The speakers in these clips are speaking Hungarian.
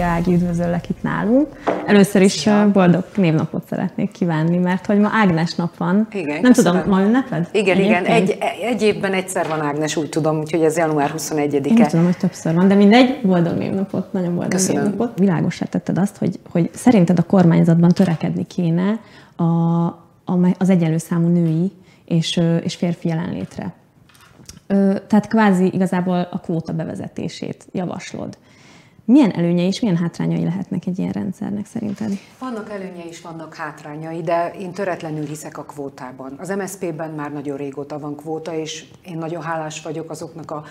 Szia Ági, üdvözöllek itt nálunk. Először is Szia. boldog névnapot szeretnék kívánni, mert hogy ma Ágnes nap van. Igen, Nem köszönöm. tudom, ma ünneped? Igen, Egyébként? igen. Egy, egy évben egyszer van Ágnes, úgy tudom, úgyhogy ez január 21-e. Én tudom, hogy többször van, de mindegy, boldog névnapot, nagyon boldog köszönöm. névnapot. Világosá tetted azt, hogy, hogy szerinted a kormányzatban törekedni kéne a, a, az egyenlő számú női és, és férfi jelenlétre. Tehát kvázi igazából a kvóta bevezetését javaslod. Milyen előnyei és milyen hátrányai lehetnek egy ilyen rendszernek szerinted? Vannak előnyei és vannak hátrányai, de én töretlenül hiszek a kvótában. Az MSZP-ben már nagyon régóta van kvóta, és én nagyon hálás vagyok azoknak a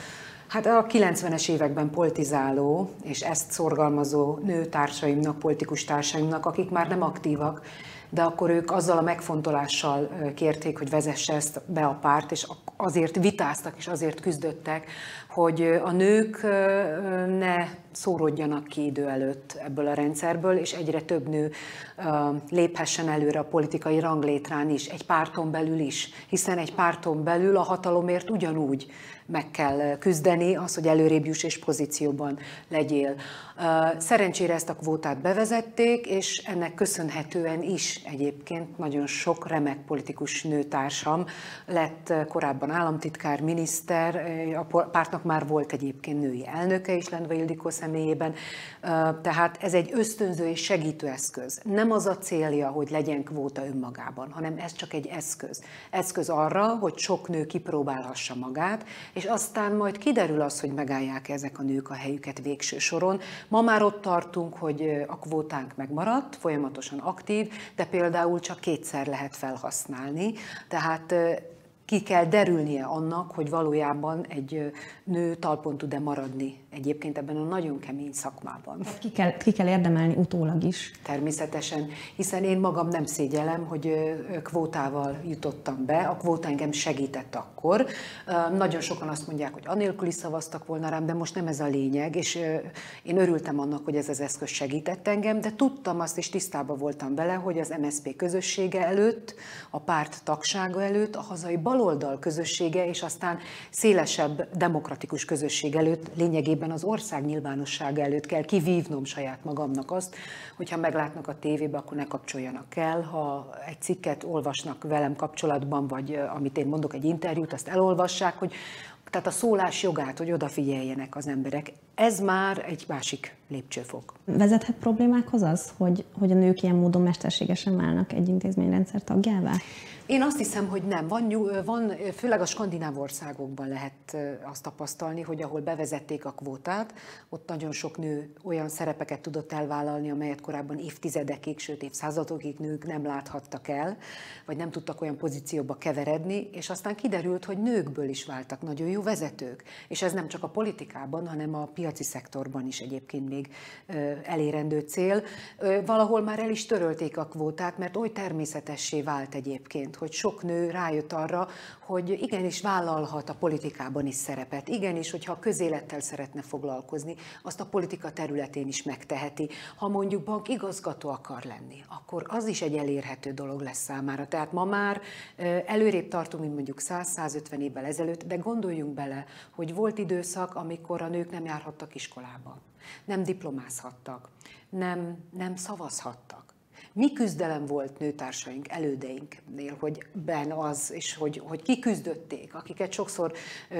Hát a 90-es években politizáló és ezt szorgalmazó nőtársaimnak, politikus társaimnak, akik már nem aktívak, de akkor ők azzal a megfontolással kérték, hogy vezesse ezt be a párt, és azért vitáztak és azért küzdöttek, hogy a nők ne szórodjanak ki idő előtt ebből a rendszerből, és egyre több nő léphessen előre a politikai ranglétrán is, egy párton belül is, hiszen egy párton belül a hatalomért ugyanúgy meg kell küzdeni, az, hogy előrébb juss és pozícióban legyél. Szerencsére ezt a kvótát bevezették, és ennek köszönhetően is egyébként nagyon sok remek politikus nőtársam lett korábban államtitkár, miniszter, a pártnak már volt egyébként női elnöke is Lendva Ildikó személyében, tehát ez egy ösztönző és segítő eszköz. Nem az a célja, hogy legyen kvóta önmagában, hanem ez csak egy eszköz. Eszköz arra, hogy sok nő kipróbálhassa magát, és aztán majd kiderül az, hogy megállják ezek a nők a helyüket végső soron. Ma már ott tartunk, hogy a kvótánk megmaradt, folyamatosan aktív, de például csak kétszer lehet felhasználni. Tehát ki kell derülnie annak, hogy valójában egy nő talpon tud-e maradni egyébként ebben a nagyon kemény szakmában. Ki kell, ki kell érdemelni utólag is. Természetesen, hiszen én magam nem szégyelem, hogy kvótával jutottam be, a kvóta engem segített akkor. Nagyon sokan azt mondják, hogy anélkül is szavaztak volna rám, de most nem ez a lényeg, és én örültem annak, hogy ez az eszköz segített engem, de tudtam azt, és tisztában voltam vele, hogy az MSZP közössége előtt, a párt tagsága előtt, a hazai baloldal közössége, és aztán szélesebb demokratikus közösség előtt lényegében lényegében az ország nyilvánossága előtt kell kivívnom saját magamnak azt, hogyha meglátnak a tévébe, akkor ne kapcsoljanak el. Ha egy cikket olvasnak velem kapcsolatban, vagy amit én mondok, egy interjút, azt elolvassák, hogy tehát a szólás jogát, hogy odafigyeljenek az emberek. Ez már egy másik lépcsőfok. Vezethet problémákhoz az, hogy, hogy a nők ilyen módon mesterségesen válnak egy intézményrendszer tagjává? Én azt hiszem, hogy nem. Van, van, főleg a skandináv országokban lehet azt tapasztalni, hogy ahol bevezették a kvótát, ott nagyon sok nő olyan szerepeket tudott elvállalni, amelyet korábban évtizedekig, sőt évszázadokig nők nem láthattak el, vagy nem tudtak olyan pozícióba keveredni, és aztán kiderült, hogy nőkből is váltak nagyon jó vezetők. És ez nem csak a politikában, hanem a piaci szektorban is egyébként még elérendő cél. Valahol már el is törölték a kvótát, mert oly természetessé vált egyébként, hogy sok nő rájött arra, hogy igenis vállalhat a politikában is szerepet. Igenis, hogyha a közélettel szeretne foglalkozni, azt a politika területén is megteheti. Ha mondjuk bank igazgató akar lenni, akkor az is egy elérhető dolog lesz számára. Tehát ma már előrébb tartunk, mint mondjuk 100-150 évvel ezelőtt, de gondoljunk bele, hogy volt időszak, amikor a nők nem járhattak iskolába, nem diplomázhattak, nem, nem szavazhattak mi küzdelem volt nőtársaink, elődeinknél, hogy ben az, és hogy, hogy kiküzdötték, akiket sokszor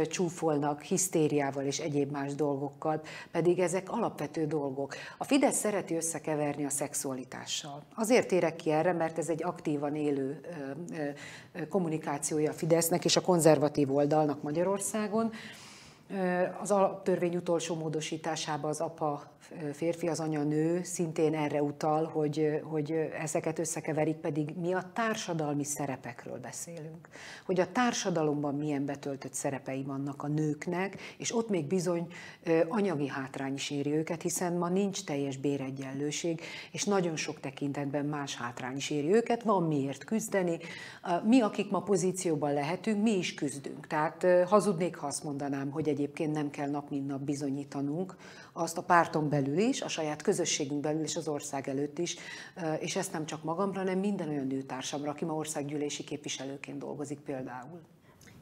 csúfolnak hisztériával és egyéb más dolgokkal, pedig ezek alapvető dolgok. A Fidesz szereti összekeverni a szexualitással. Azért érek ki erre, mert ez egy aktívan élő kommunikációja a Fidesznek és a konzervatív oldalnak Magyarországon. Az alaptörvény utolsó módosításában az apa férfi, az anya nő szintén erre utal, hogy, hogy ezeket összekeverik, pedig mi a társadalmi szerepekről beszélünk. Hogy a társadalomban milyen betöltött szerepei vannak a nőknek, és ott még bizony anyagi hátrány is éri őket, hiszen ma nincs teljes béregyenlőség, és nagyon sok tekintetben más hátrány is éri őket, van miért küzdeni. Mi, akik ma pozícióban lehetünk, mi is küzdünk. Tehát hazudnék, ha azt mondanám, hogy egyébként nem kell nap mint nap bizonyítanunk, azt a párton belül is, a saját közösségünk belül és az ország előtt is, és ezt nem csak magamra, hanem minden olyan nőtársamra, aki ma országgyűlési képviselőként dolgozik például.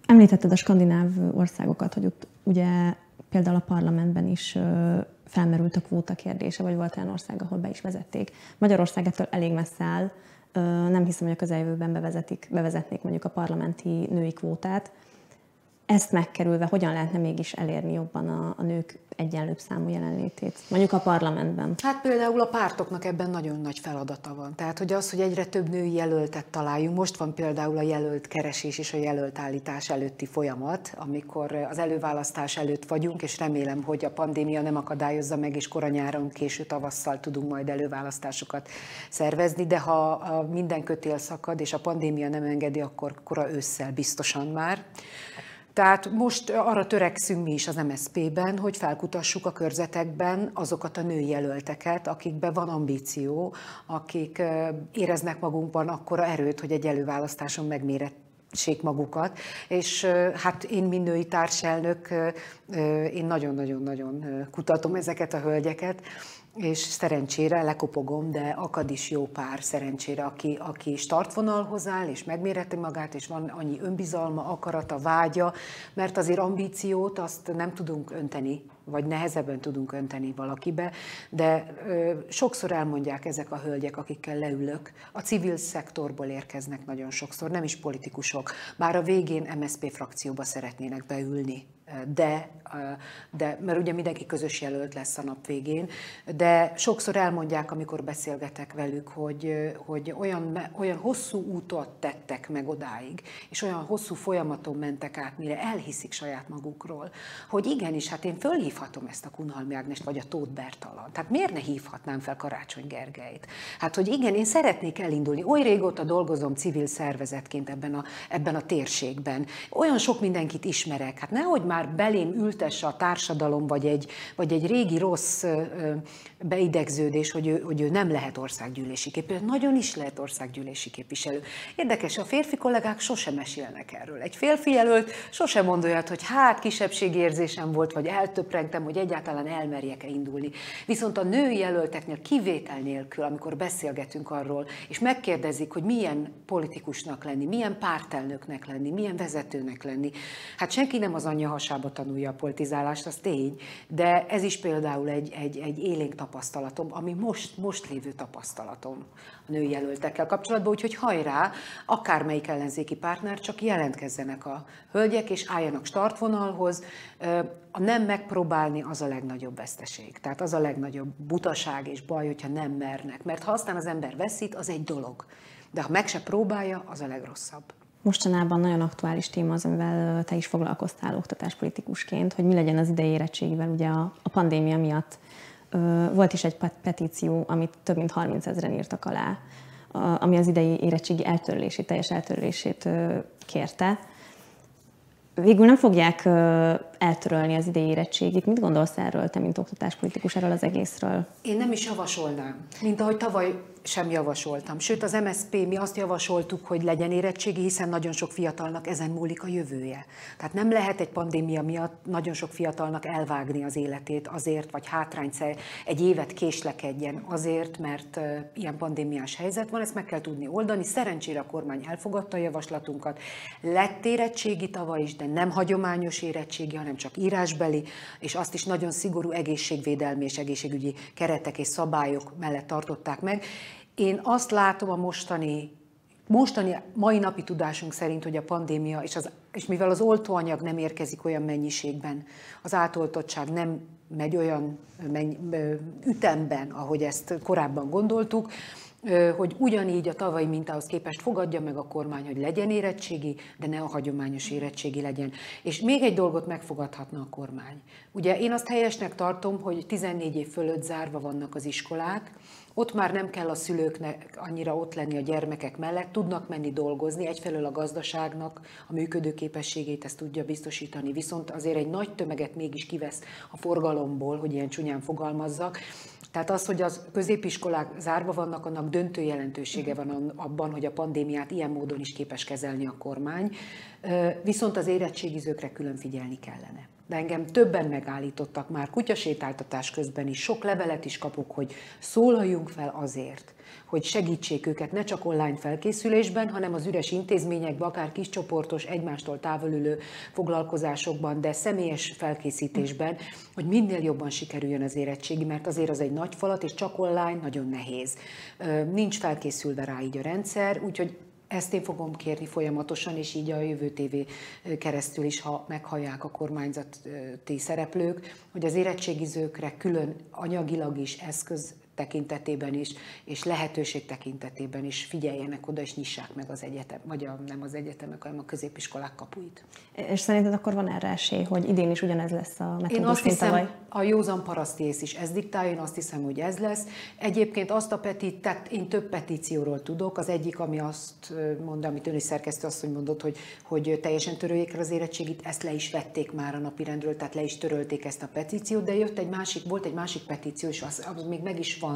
Említetted a skandináv országokat, hogy ott ugye például a parlamentben is felmerült a kvóta kérdése, vagy volt olyan ország, ahol be is vezették. Magyarország ettől elég messze áll, nem hiszem, hogy a közeljövőben bevezetik, bevezetnék mondjuk a parlamenti női kvótát, ezt megkerülve hogyan lehetne mégis elérni jobban a, a nők egyenlőbb számú jelenlétét, mondjuk a parlamentben? Hát például a pártoknak ebben nagyon nagy feladata van. Tehát, hogy az, hogy egyre több női jelöltet találjunk, most van például a jelölt keresés és a jelölt állítás előtti folyamat, amikor az előválasztás előtt vagyunk, és remélem, hogy a pandémia nem akadályozza meg, és koranyáron, késő tavasszal tudunk majd előválasztásokat szervezni, de ha minden kötél szakad, és a pandémia nem engedi, akkor kora ősszel biztosan már. Tehát most arra törekszünk mi is az MSZP-ben, hogy felkutassuk a körzetekben azokat a női jelölteket, akikben van ambíció, akik éreznek magunkban akkora erőt, hogy egy előválasztáson megméret magukat, és hát én, mint női társelnök, én nagyon-nagyon-nagyon kutatom ezeket a hölgyeket, és szerencsére lekopogom, de akad is jó pár szerencsére, aki, aki startvonalhoz áll, és megméreti magát, és van annyi önbizalma, akarata, vágya, mert azért ambíciót azt nem tudunk önteni, vagy nehezebben tudunk önteni valakibe, de ö, sokszor elmondják ezek a hölgyek, akikkel leülök, a civil szektorból érkeznek nagyon sokszor, nem is politikusok, bár a végén MSZP frakcióba szeretnének beülni, de, de, mert ugye mindenki közös jelölt lesz a nap végén, de sokszor elmondják, amikor beszélgetek velük, hogy, hogy olyan, olyan hosszú útot tettek meg odáig, és olyan hosszú folyamaton mentek át, mire elhiszik saját magukról, hogy igenis, hát én fölhívhatom ezt a Kunhalmi Ágnest, vagy a Tóth Bertalan. Tehát miért ne hívhatnám fel Karácsony Gergelyt? Hát, hogy igen, én szeretnék elindulni. Oly régóta dolgozom civil szervezetként ebben a, ebben a térségben. Olyan sok mindenkit ismerek. Hát nehogy már már belém ültesse a társadalom, vagy egy, vagy egy régi rossz beidegződés, hogy ő, hogy ő nem lehet országgyűlési képviselő. Nagyon is lehet országgyűlési képviselő. Érdekes, a férfi kollégák sosem mesélnek erről. Egy férfi jelölt sosem mond olyat, hogy hát kisebbségérzésem volt, vagy eltöprengtem, hogy egyáltalán elmerjek-e indulni. Viszont a női jelölteknél kivétel nélkül, amikor beszélgetünk arról, és megkérdezik, hogy milyen politikusnak lenni, milyen pártelnöknek lenni, milyen vezetőnek lenni, hát senki nem az anyja hasába tanulja a politizálást, az tény, de ez is például egy, egy, egy élénk tapasztalatom, ami most, most lévő tapasztalatom a női jelöltekkel kapcsolatban, úgyhogy hajrá, akármelyik ellenzéki pártner, csak jelentkezzenek a hölgyek, és álljanak startvonalhoz. A nem megpróbálni az a legnagyobb veszteség. Tehát az a legnagyobb butaság és baj, hogyha nem mernek. Mert ha aztán az ember veszít, az egy dolog. De ha meg se próbálja, az a legrosszabb. Mostanában nagyon aktuális téma az, amivel te is foglalkoztál oktatáspolitikusként, hogy mi legyen az idei érettségével ugye a, a pandémia miatt. Volt is egy petíció, amit több mint 30 ezeren írtak alá, ami az idei érettségi eltörlését, teljes eltörlését kérte. Végül nem fogják eltörölni az idei érettségit. Mit gondolsz erről, te, mint oktatáspolitikus, erről az egészről? Én nem is javasolnám. Mint ahogy tavaly sem javasoltam. Sőt, az MSZP mi azt javasoltuk, hogy legyen érettségi, hiszen nagyon sok fiatalnak ezen múlik a jövője. Tehát nem lehet egy pandémia miatt nagyon sok fiatalnak elvágni az életét azért, vagy hátrányt egy évet késlekedjen azért, mert ilyen pandémiás helyzet van, ezt meg kell tudni oldani. Szerencsére a kormány elfogadta a javaslatunkat. Lett érettségi tavaly is, de nem hagyományos érettségi, hanem csak írásbeli, és azt is nagyon szigorú egészségvédelmi és egészségügyi keretek és szabályok mellett tartották meg. Én azt látom a mostani mostani, mai napi tudásunk szerint, hogy a pandémia, és, az, és mivel az oltóanyag nem érkezik olyan mennyiségben, az átoltottság nem megy olyan menny, ütemben, ahogy ezt korábban gondoltuk, hogy ugyanígy a tavalyi mintához képest fogadja meg a kormány, hogy legyen érettségi, de ne a hagyományos érettségi legyen. És még egy dolgot megfogadhatna a kormány. Ugye én azt helyesnek tartom, hogy 14 év fölött zárva vannak az iskolák, ott már nem kell a szülőknek annyira ott lenni a gyermekek mellett, tudnak menni dolgozni, egyfelől a gazdaságnak a működőképességét ezt tudja biztosítani, viszont azért egy nagy tömeget mégis kivesz a forgalomból, hogy ilyen csúnyán fogalmazzak, tehát az, hogy az középiskolák zárva vannak, annak döntő jelentősége van abban, hogy a pandémiát ilyen módon is képes kezelni a kormány, viszont az érettségizőkre külön figyelni kellene. de engem többen megállítottak már kutyasétáltatás közben is, sok levelet is kapok, hogy szólaljunk fel azért, hogy segítsék őket ne csak online felkészülésben, hanem az üres intézményekben, akár kiscsoportos, egymástól távolülő foglalkozásokban, de személyes felkészítésben, hogy minél jobban sikerüljön az érettségi, mert azért az egy nagy falat, és csak online nagyon nehéz. Nincs felkészülve rá így a rendszer, úgyhogy ezt én fogom kérni folyamatosan, és így a jövő tévé keresztül is, ha meghallják a kormányzati szereplők, hogy az érettségizőkre külön anyagilag is eszköz tekintetében is, és lehetőség tekintetében is figyeljenek oda, és nyissák meg az egyetem, vagy a, nem az egyetemek, hanem a középiskolák kapuit. És szerinted akkor van erre esély, hogy idén is ugyanez lesz a metódus, Én azt hiszem, tavaly? a józan parasztész is ez diktálja, én azt hiszem, hogy ez lesz. Egyébként azt a petitet, én több petícióról tudok. Az egyik, ami azt mond, amit ön is szerkesztő azt, mondott, hogy, hogy teljesen töröljék el az érettségit, ezt le is vették már a napirendről, tehát le is törölték ezt a petíciót, de jött egy másik, volt egy másik petíció, és az, az még meg is van,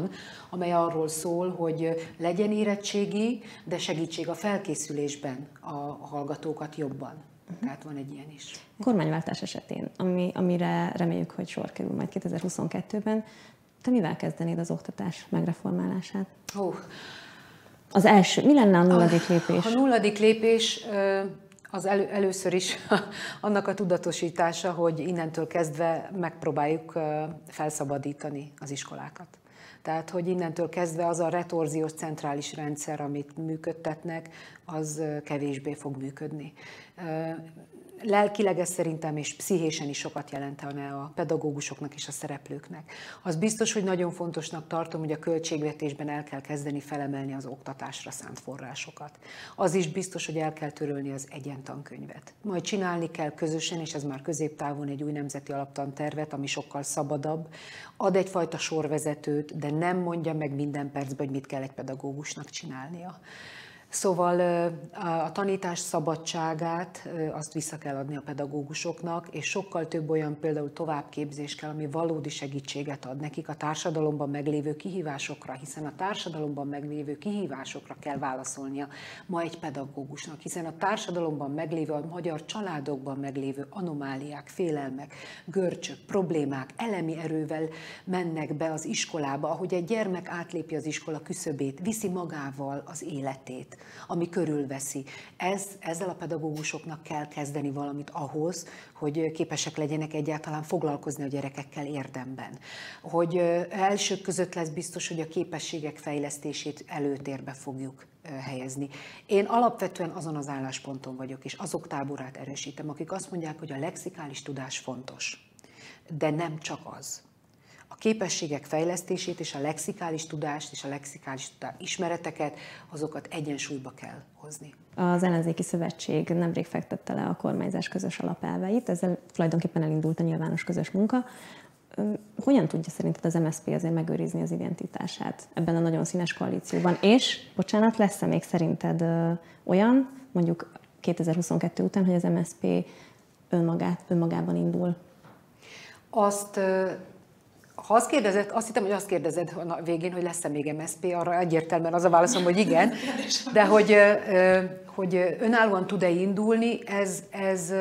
amely arról szól, hogy legyen érettségi, de segítség a felkészülésben a hallgatókat jobban. Tehát van egy ilyen is. Kormányváltás esetén, ami, amire reméljük, hogy sor kerül majd 2022-ben, te mivel kezdenéd az oktatás megreformálását? Oh. Az első, mi lenne a nulladik lépés? A nulladik lépés az elő, először is annak a tudatosítása, hogy innentől kezdve megpróbáljuk felszabadítani az iskolákat. Tehát, hogy innentől kezdve az a retorziós centrális rendszer, amit működtetnek, az kevésbé fog működni lelkileg ez szerintem és pszichésen is sokat jelentene a pedagógusoknak és a szereplőknek. Az biztos, hogy nagyon fontosnak tartom, hogy a költségvetésben el kell kezdeni felemelni az oktatásra szánt forrásokat. Az is biztos, hogy el kell törölni az egyentankönyvet. Majd csinálni kell közösen, és ez már középtávon egy új nemzeti alaptantervet, ami sokkal szabadabb, ad egyfajta sorvezetőt, de nem mondja meg minden percben, hogy mit kell egy pedagógusnak csinálnia. Szóval a tanítás szabadságát azt vissza kell adni a pedagógusoknak, és sokkal több olyan például továbbképzés kell, ami valódi segítséget ad nekik a társadalomban meglévő kihívásokra, hiszen a társadalomban meglévő kihívásokra kell válaszolnia ma egy pedagógusnak, hiszen a társadalomban meglévő, a magyar családokban meglévő anomáliák, félelmek, görcsök, problémák elemi erővel mennek be az iskolába, ahogy egy gyermek átlépi az iskola küszöbét, viszi magával az életét ami körülveszi. Ez, ezzel a pedagógusoknak kell kezdeni valamit ahhoz, hogy képesek legyenek egyáltalán foglalkozni a gyerekekkel érdemben. Hogy elsők között lesz biztos, hogy a képességek fejlesztését előtérbe fogjuk helyezni. Én alapvetően azon az állásponton vagyok, és azok táborát erősítem, akik azt mondják, hogy a lexikális tudás fontos. De nem csak az képességek fejlesztését és a lexikális tudást és a lexikális ismereteket, azokat egyensúlyba kell hozni. Az ellenzéki szövetség nemrég fektette le a kormányzás közös alapelveit, ezzel tulajdonképpen elindult a nyilvános közös munka. Hogyan tudja szerinted az MSZP azért megőrizni az identitását ebben a nagyon színes koalícióban? És, bocsánat, lesz-e még szerinted olyan, mondjuk 2022 után, hogy az MSZP önmagát, önmagában indul? Azt ha azt kérdezed, azt hittem, hogy azt kérdezed a végén, hogy lesz-e még MSZP, arra egyértelműen az a válaszom, hogy igen, de hogy, hogy önállóan tud-e indulni, ez, ez,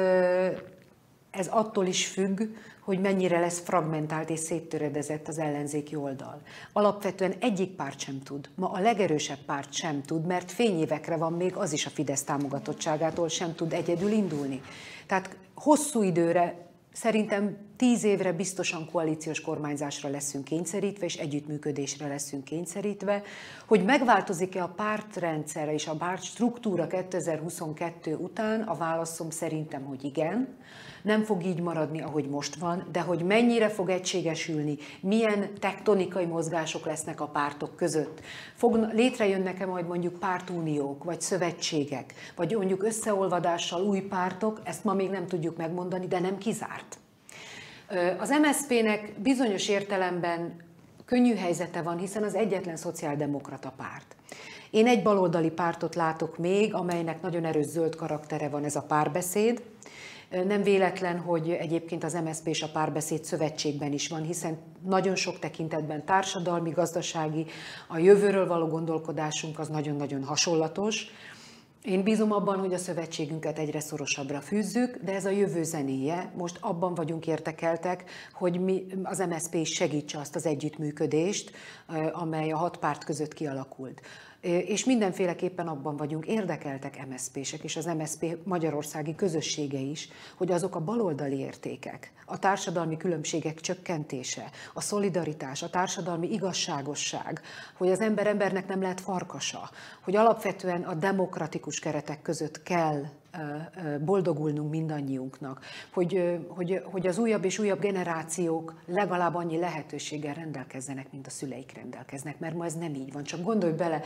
ez attól is függ, hogy mennyire lesz fragmentált és széttöredezett az ellenzéki oldal. Alapvetően egyik párt sem tud. Ma a legerősebb párt sem tud, mert fényévekre van még az is a Fidesz támogatottságától sem tud egyedül indulni. Tehát hosszú időre Szerintem tíz évre biztosan koalíciós kormányzásra leszünk kényszerítve, és együttműködésre leszünk kényszerítve. Hogy megváltozik-e a pártrendszerre és a párt struktúra 2022 után, a válaszom szerintem, hogy igen. Nem fog így maradni, ahogy most van, de hogy mennyire fog egységesülni, milyen tektonikai mozgások lesznek a pártok között. Fog, létrejönnek-e majd mondjuk pártuniók, vagy szövetségek, vagy mondjuk összeolvadással új pártok, ezt ma még nem tudjuk megmondani, de nem kizárt. Az MSZP-nek bizonyos értelemben könnyű helyzete van, hiszen az egyetlen szociáldemokrata párt. Én egy baloldali pártot látok még, amelynek nagyon erős zöld karaktere van ez a párbeszéd. Nem véletlen, hogy egyébként az MSZP és a párbeszéd szövetségben is van, hiszen nagyon sok tekintetben társadalmi, gazdasági, a jövőről való gondolkodásunk az nagyon-nagyon hasonlatos. Én bízom abban, hogy a szövetségünket egyre szorosabbra fűzzük, de ez a jövő zenéje. Most abban vagyunk értekeltek, hogy mi, az MSZP is segítse azt az együttműködést, amely a hat párt között kialakult és mindenféleképpen abban vagyunk. Érdekeltek MSZP-sek, és az MSZP magyarországi közössége is, hogy azok a baloldali értékek, a társadalmi különbségek csökkentése, a szolidaritás, a társadalmi igazságosság, hogy az ember embernek nem lehet farkasa, hogy alapvetően a demokratikus keretek között kell boldogulnunk mindannyiunknak, hogy, hogy, hogy az újabb és újabb generációk legalább annyi lehetőséggel rendelkezzenek, mint a szüleik rendelkeznek, mert ma ez nem így van. Csak gondolj bele,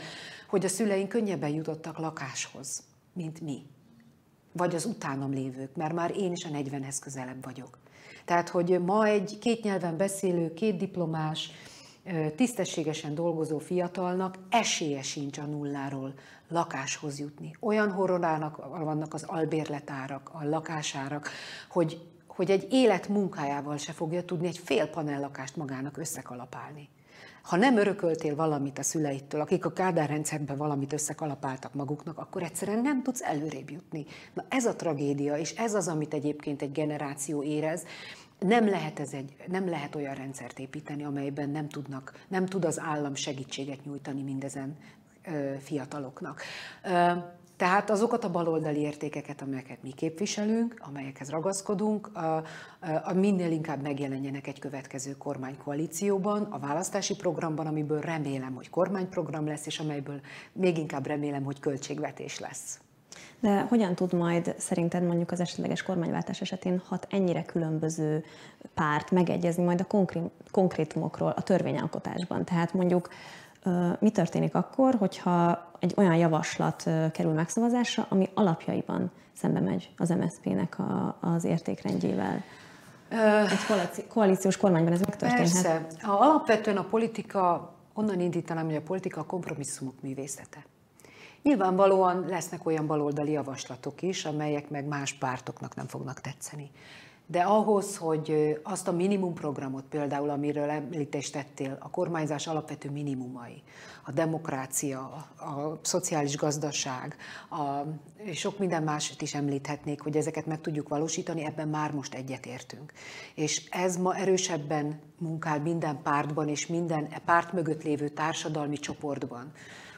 hogy a szüleink könnyebben jutottak lakáshoz, mint mi. Vagy az utánam lévők, mert már én is a 40-hez közelebb vagyok. Tehát, hogy ma egy két nyelven beszélő, két diplomás, tisztességesen dolgozó fiatalnak esélye sincs a nulláról lakáshoz jutni. Olyan horrorának vannak az albérletárak, a lakásárak, hogy, hogy egy élet munkájával se fogja tudni egy fél panel lakást magának összekalapálni. Ha nem örököltél valamit a szüleitől, akik a Kádár rendszerben valamit összekalapáltak maguknak, akkor egyszerűen nem tudsz előrébb jutni. Na ez a tragédia, és ez az, amit egyébként egy generáció érez, nem lehet, ez egy, nem lehet olyan rendszert építeni, amelyben nem, tudnak, nem tud az állam segítséget nyújtani mindezen ö, fiataloknak. Ö, tehát azokat a baloldali értékeket, amelyeket mi képviselünk, amelyekhez ragaszkodunk, a, a minél inkább megjelenjenek egy következő kormánykoalícióban, a választási programban, amiből remélem, hogy kormányprogram lesz, és amelyből még inkább remélem, hogy költségvetés lesz. De hogyan tud majd szerinted mondjuk az esetleges kormányváltás esetén hat ennyire különböző párt megegyezni majd a konkrétumokról a törvényalkotásban? Tehát mondjuk mi történik akkor, hogyha egy olyan javaslat kerül megszavazásra, ami alapjaiban szembe megy az MSZP-nek a, az értékrendjével? Egy koalíciós kormányban ez megtörténhet? Persze. Alapvetően a politika, onnan indítanám, hogy a politika a kompromisszumok művészete. Nyilvánvalóan lesznek olyan baloldali javaslatok is, amelyek meg más pártoknak nem fognak tetszeni. De ahhoz, hogy azt a minimumprogramot például, amiről említést tettél, a kormányzás alapvető minimumai, a demokrácia, a szociális gazdaság, a, sok minden mást is említhetnék, hogy ezeket meg tudjuk valósítani, ebben már most egyetértünk. És ez ma erősebben munkál minden pártban és minden e párt mögött lévő társadalmi csoportban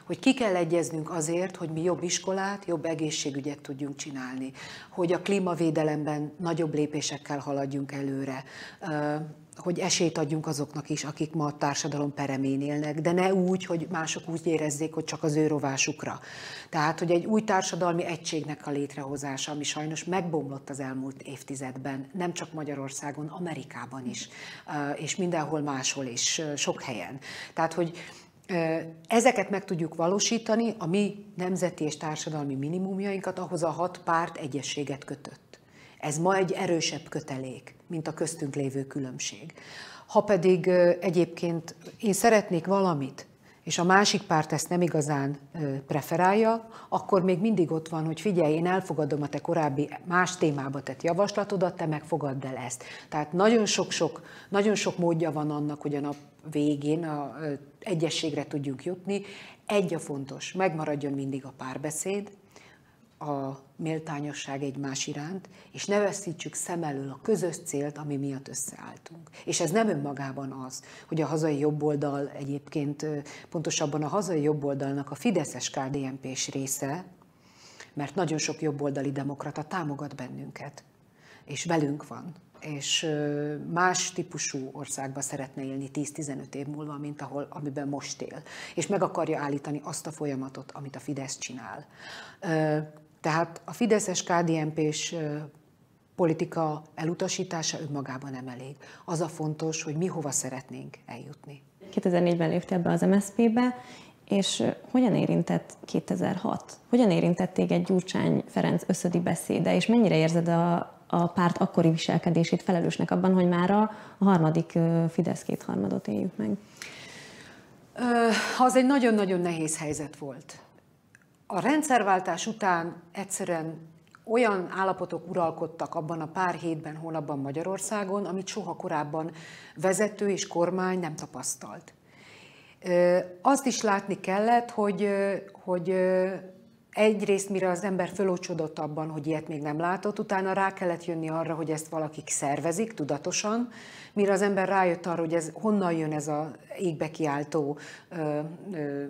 hogy ki kell egyeznünk azért, hogy mi jobb iskolát, jobb egészségügyet tudjunk csinálni, hogy a klímavédelemben nagyobb lépésekkel haladjunk előre, hogy esélyt adjunk azoknak is, akik ma a társadalom peremén élnek, de ne úgy, hogy mások úgy érezzék, hogy csak az ő rovásukra. Tehát, hogy egy új társadalmi egységnek a létrehozása, ami sajnos megbomlott az elmúlt évtizedben, nem csak Magyarországon, Amerikában is, és mindenhol máshol is, sok helyen. Tehát, hogy Ezeket meg tudjuk valósítani, a mi nemzeti és társadalmi minimumjainkat ahhoz a hat párt egyességet kötött. Ez ma egy erősebb kötelék, mint a köztünk lévő különbség. Ha pedig egyébként én szeretnék valamit, és a másik párt ezt nem igazán preferálja, akkor még mindig ott van, hogy figyelj, én elfogadom a te korábbi más témába tett javaslatodat, te megfogadd el ezt. Tehát nagyon sok-sok, nagyon sok módja van annak, hogy a nap végén a egyességre tudjunk jutni. Egy a fontos, megmaradjon mindig a párbeszéd, a méltányosság egymás iránt, és ne veszítsük szem elől a közös célt, ami miatt összeálltunk. És ez nem önmagában az, hogy a hazai jobboldal egyébként, pontosabban a hazai jobboldalnak a Fideszes KDNP-s része, mert nagyon sok jobboldali demokrata támogat bennünket, és velünk van, és más típusú országba szeretne élni 10-15 év múlva, mint ahol, amiben most él. És meg akarja állítani azt a folyamatot, amit a Fidesz csinál. Tehát a Fideszes KDNP-s politika elutasítása önmagában nem elég. Az a fontos, hogy mi hova szeretnénk eljutni. 2004-ben léptél be az MSZP-be, és hogyan érintett 2006? Hogyan érintett téged Gyurcsány Ferenc összödi beszéde, és mennyire érzed a, a párt akkori viselkedését felelősnek abban, hogy már a, a harmadik Fidesz kétharmadot éljük meg? Az egy nagyon-nagyon nehéz helyzet volt. A rendszerváltás után egyszerűen olyan állapotok uralkodtak abban a pár hétben, hónapban Magyarországon, amit soha korábban vezető és kormány nem tapasztalt. Azt is látni kellett, hogy, hogy egyrészt mire az ember fölócsodott abban, hogy ilyet még nem látott, utána rá kellett jönni arra, hogy ezt valakik szervezik tudatosan, mire az ember rájött arra, hogy ez honnan jön ez a égbe kiáltó ö, ö,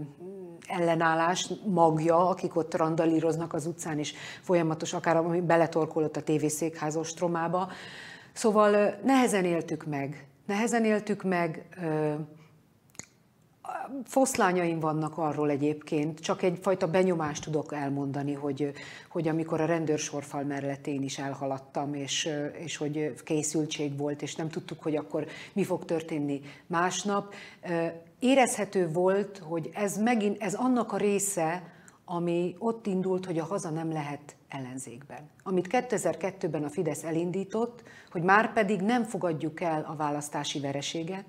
ellenállás magja, akik ott randalíroznak az utcán, és folyamatos, akár ami beletorkolott a tévészékház ostromába. Szóval nehezen éltük meg, nehezen éltük meg, foszlányaim vannak arról egyébként, csak egyfajta benyomást tudok elmondani, hogy, hogy amikor a rendőrsorfal mellett én is elhaladtam, és, és hogy készültség volt, és nem tudtuk, hogy akkor mi fog történni másnap. Érezhető volt, hogy ez megint, ez annak a része, ami ott indult, hogy a haza nem lehet ellenzékben. Amit 2002-ben a Fidesz elindított, hogy már pedig nem fogadjuk el a választási vereséget,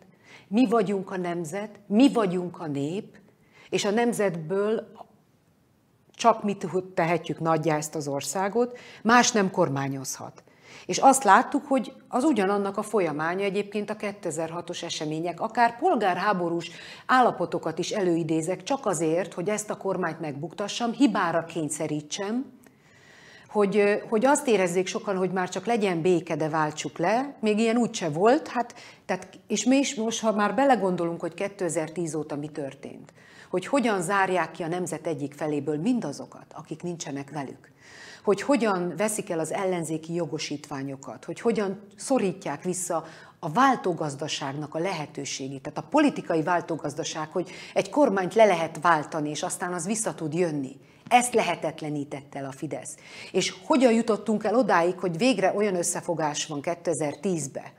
mi vagyunk a nemzet, mi vagyunk a nép, és a nemzetből csak mit tehetjük nagyjá ezt az országot, más nem kormányozhat. És azt láttuk, hogy az ugyanannak a folyamánya egyébként a 2006-os események, akár polgárháborús állapotokat is előidézek, csak azért, hogy ezt a kormányt megbuktassam, hibára kényszerítsem, hogy, hogy azt érezzék sokan, hogy már csak legyen béke, de váltsuk le. Még ilyen úgyse volt, hát, tehát, és mi is most, ha már belegondolunk, hogy 2010 óta mi történt, hogy hogyan zárják ki a nemzet egyik feléből mindazokat, akik nincsenek velük, hogy hogyan veszik el az ellenzéki jogosítványokat, hogy hogyan szorítják vissza a váltógazdaságnak a lehetőségét, tehát a politikai váltógazdaság, hogy egy kormányt le lehet váltani, és aztán az vissza tud jönni. Ezt lehetetlenítette el a Fidesz. És hogyan jutottunk el odáig, hogy végre olyan összefogás van 2010-ben,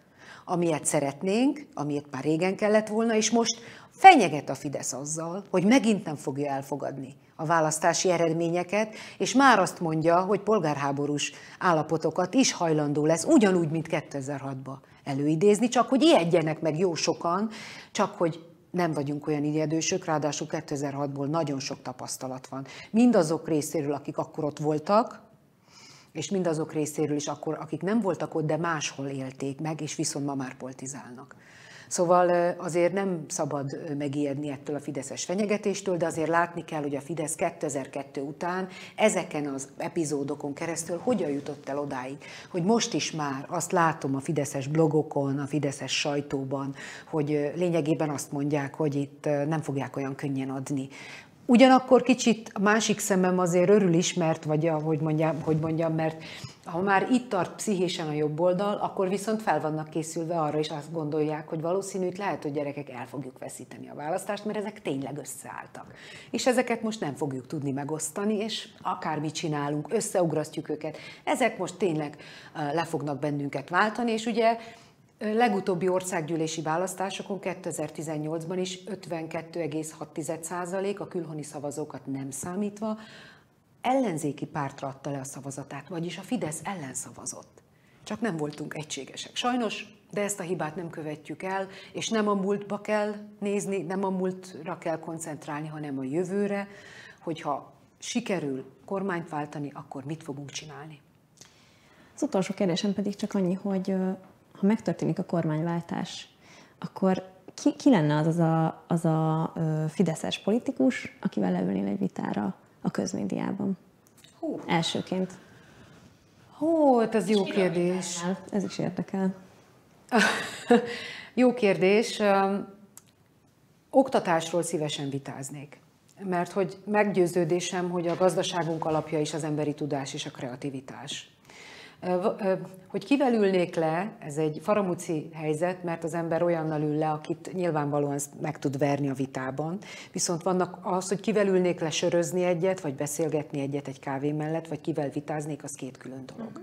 amilyet szeretnénk, amilyet már régen kellett volna, és most fenyeget a Fidesz azzal, hogy megint nem fogja elfogadni a választási eredményeket, és már azt mondja, hogy polgárháborús állapotokat is hajlandó lesz, ugyanúgy, mint 2006-ban előidézni, csak hogy ijedjenek meg jó sokan, csak hogy nem vagyunk olyan ijedősök, ráadásul 2006-ból nagyon sok tapasztalat van. Mindazok részéről, akik akkor ott voltak, és mindazok részéről is akkor, akik nem voltak ott, de máshol élték meg, és viszont ma már politizálnak. Szóval azért nem szabad megijedni ettől a fideszes fenyegetéstől, de azért látni kell, hogy a Fidesz 2002 után ezeken az epizódokon keresztül hogyan jutott el odáig, hogy most is már azt látom a fideszes blogokon, a fideszes sajtóban, hogy lényegében azt mondják, hogy itt nem fogják olyan könnyen adni Ugyanakkor kicsit a másik szemem azért örül is, mert, vagy ahogy mondjam, hogy mondjam, mert ha már itt tart pszichésen a jobb oldal, akkor viszont fel vannak készülve arra, és azt gondolják, hogy valószínű, lehet, hogy gyerekek el fogjuk veszíteni a választást, mert ezek tényleg összeálltak. És ezeket most nem fogjuk tudni megosztani, és akármit csinálunk, összeugrasztjuk őket. Ezek most tényleg le fognak bennünket váltani, és ugye legutóbbi országgyűlési választásokon 2018-ban is 52,6% a külhoni szavazókat nem számítva ellenzéki pártra adta le a szavazatát, vagyis a Fidesz ellen szavazott. Csak nem voltunk egységesek. Sajnos, de ezt a hibát nem követjük el, és nem a múltba kell nézni, nem a múltra kell koncentrálni, hanem a jövőre, hogyha sikerül kormányt váltani, akkor mit fogunk csinálni. Az utolsó kérdésem pedig csak annyi, hogy ha megtörténik a kormányváltás, akkor ki, ki lenne az az a, az a fideszes politikus, akivel leülnél egy vitára a közmédiában? Hú. Elsőként. Hú, hát ez jó kérdés. Ez is érdekel. jó kérdés. Oktatásról szívesen vitáznék. Mert hogy meggyőződésem, hogy a gazdaságunk alapja is az emberi tudás és a kreativitás. Hogy kivel ülnék le, ez egy faramuci helyzet, mert az ember olyannal ül le, akit nyilvánvalóan meg tud verni a vitában. Viszont vannak az, hogy kivel ülnék le sörözni egyet, vagy beszélgetni egyet egy kávé mellett, vagy kivel vitáznék, az két külön dolog.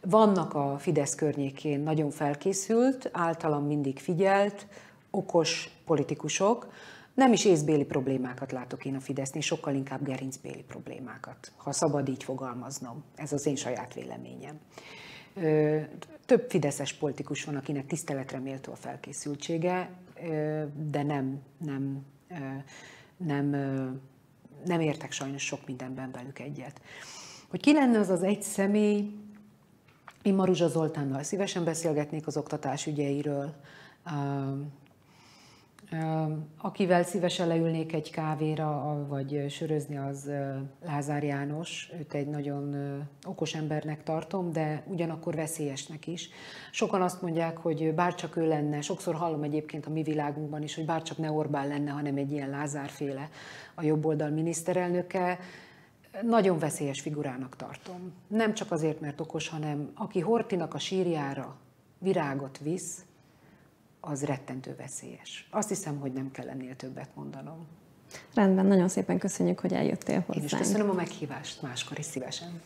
Vannak a Fidesz környékén nagyon felkészült, általam mindig figyelt, okos politikusok, nem is észbéli problémákat látok én a Fidesznél, sokkal inkább gerincbéli problémákat, ha szabad így fogalmaznom. Ez az én saját véleményem. Több fideszes politikus van, akinek tiszteletre méltó a felkészültsége, de nem, nem, nem, nem értek sajnos sok mindenben velük egyet. Hogy ki lenne az az egy személy, én Maruzsa Zoltánnal szívesen beszélgetnék az oktatás ügyeiről, Akivel szívesen leülnék egy kávéra, vagy sörözni, az Lázár János. Őt egy nagyon okos embernek tartom, de ugyanakkor veszélyesnek is. Sokan azt mondják, hogy bárcsak ő lenne, sokszor hallom egyébként a mi világunkban is, hogy bárcsak ne Orbán lenne, hanem egy ilyen Lázárféle a jobboldal miniszterelnöke. Nagyon veszélyes figurának tartom. Nem csak azért, mert okos, hanem aki Hortinak a sírjára virágot visz, az rettentő veszélyes. Azt hiszem, hogy nem kell ennél többet mondanom. Rendben, nagyon szépen köszönjük, hogy eljöttél hozzánk. Én is köszönöm a meghívást, máskor is szívesen.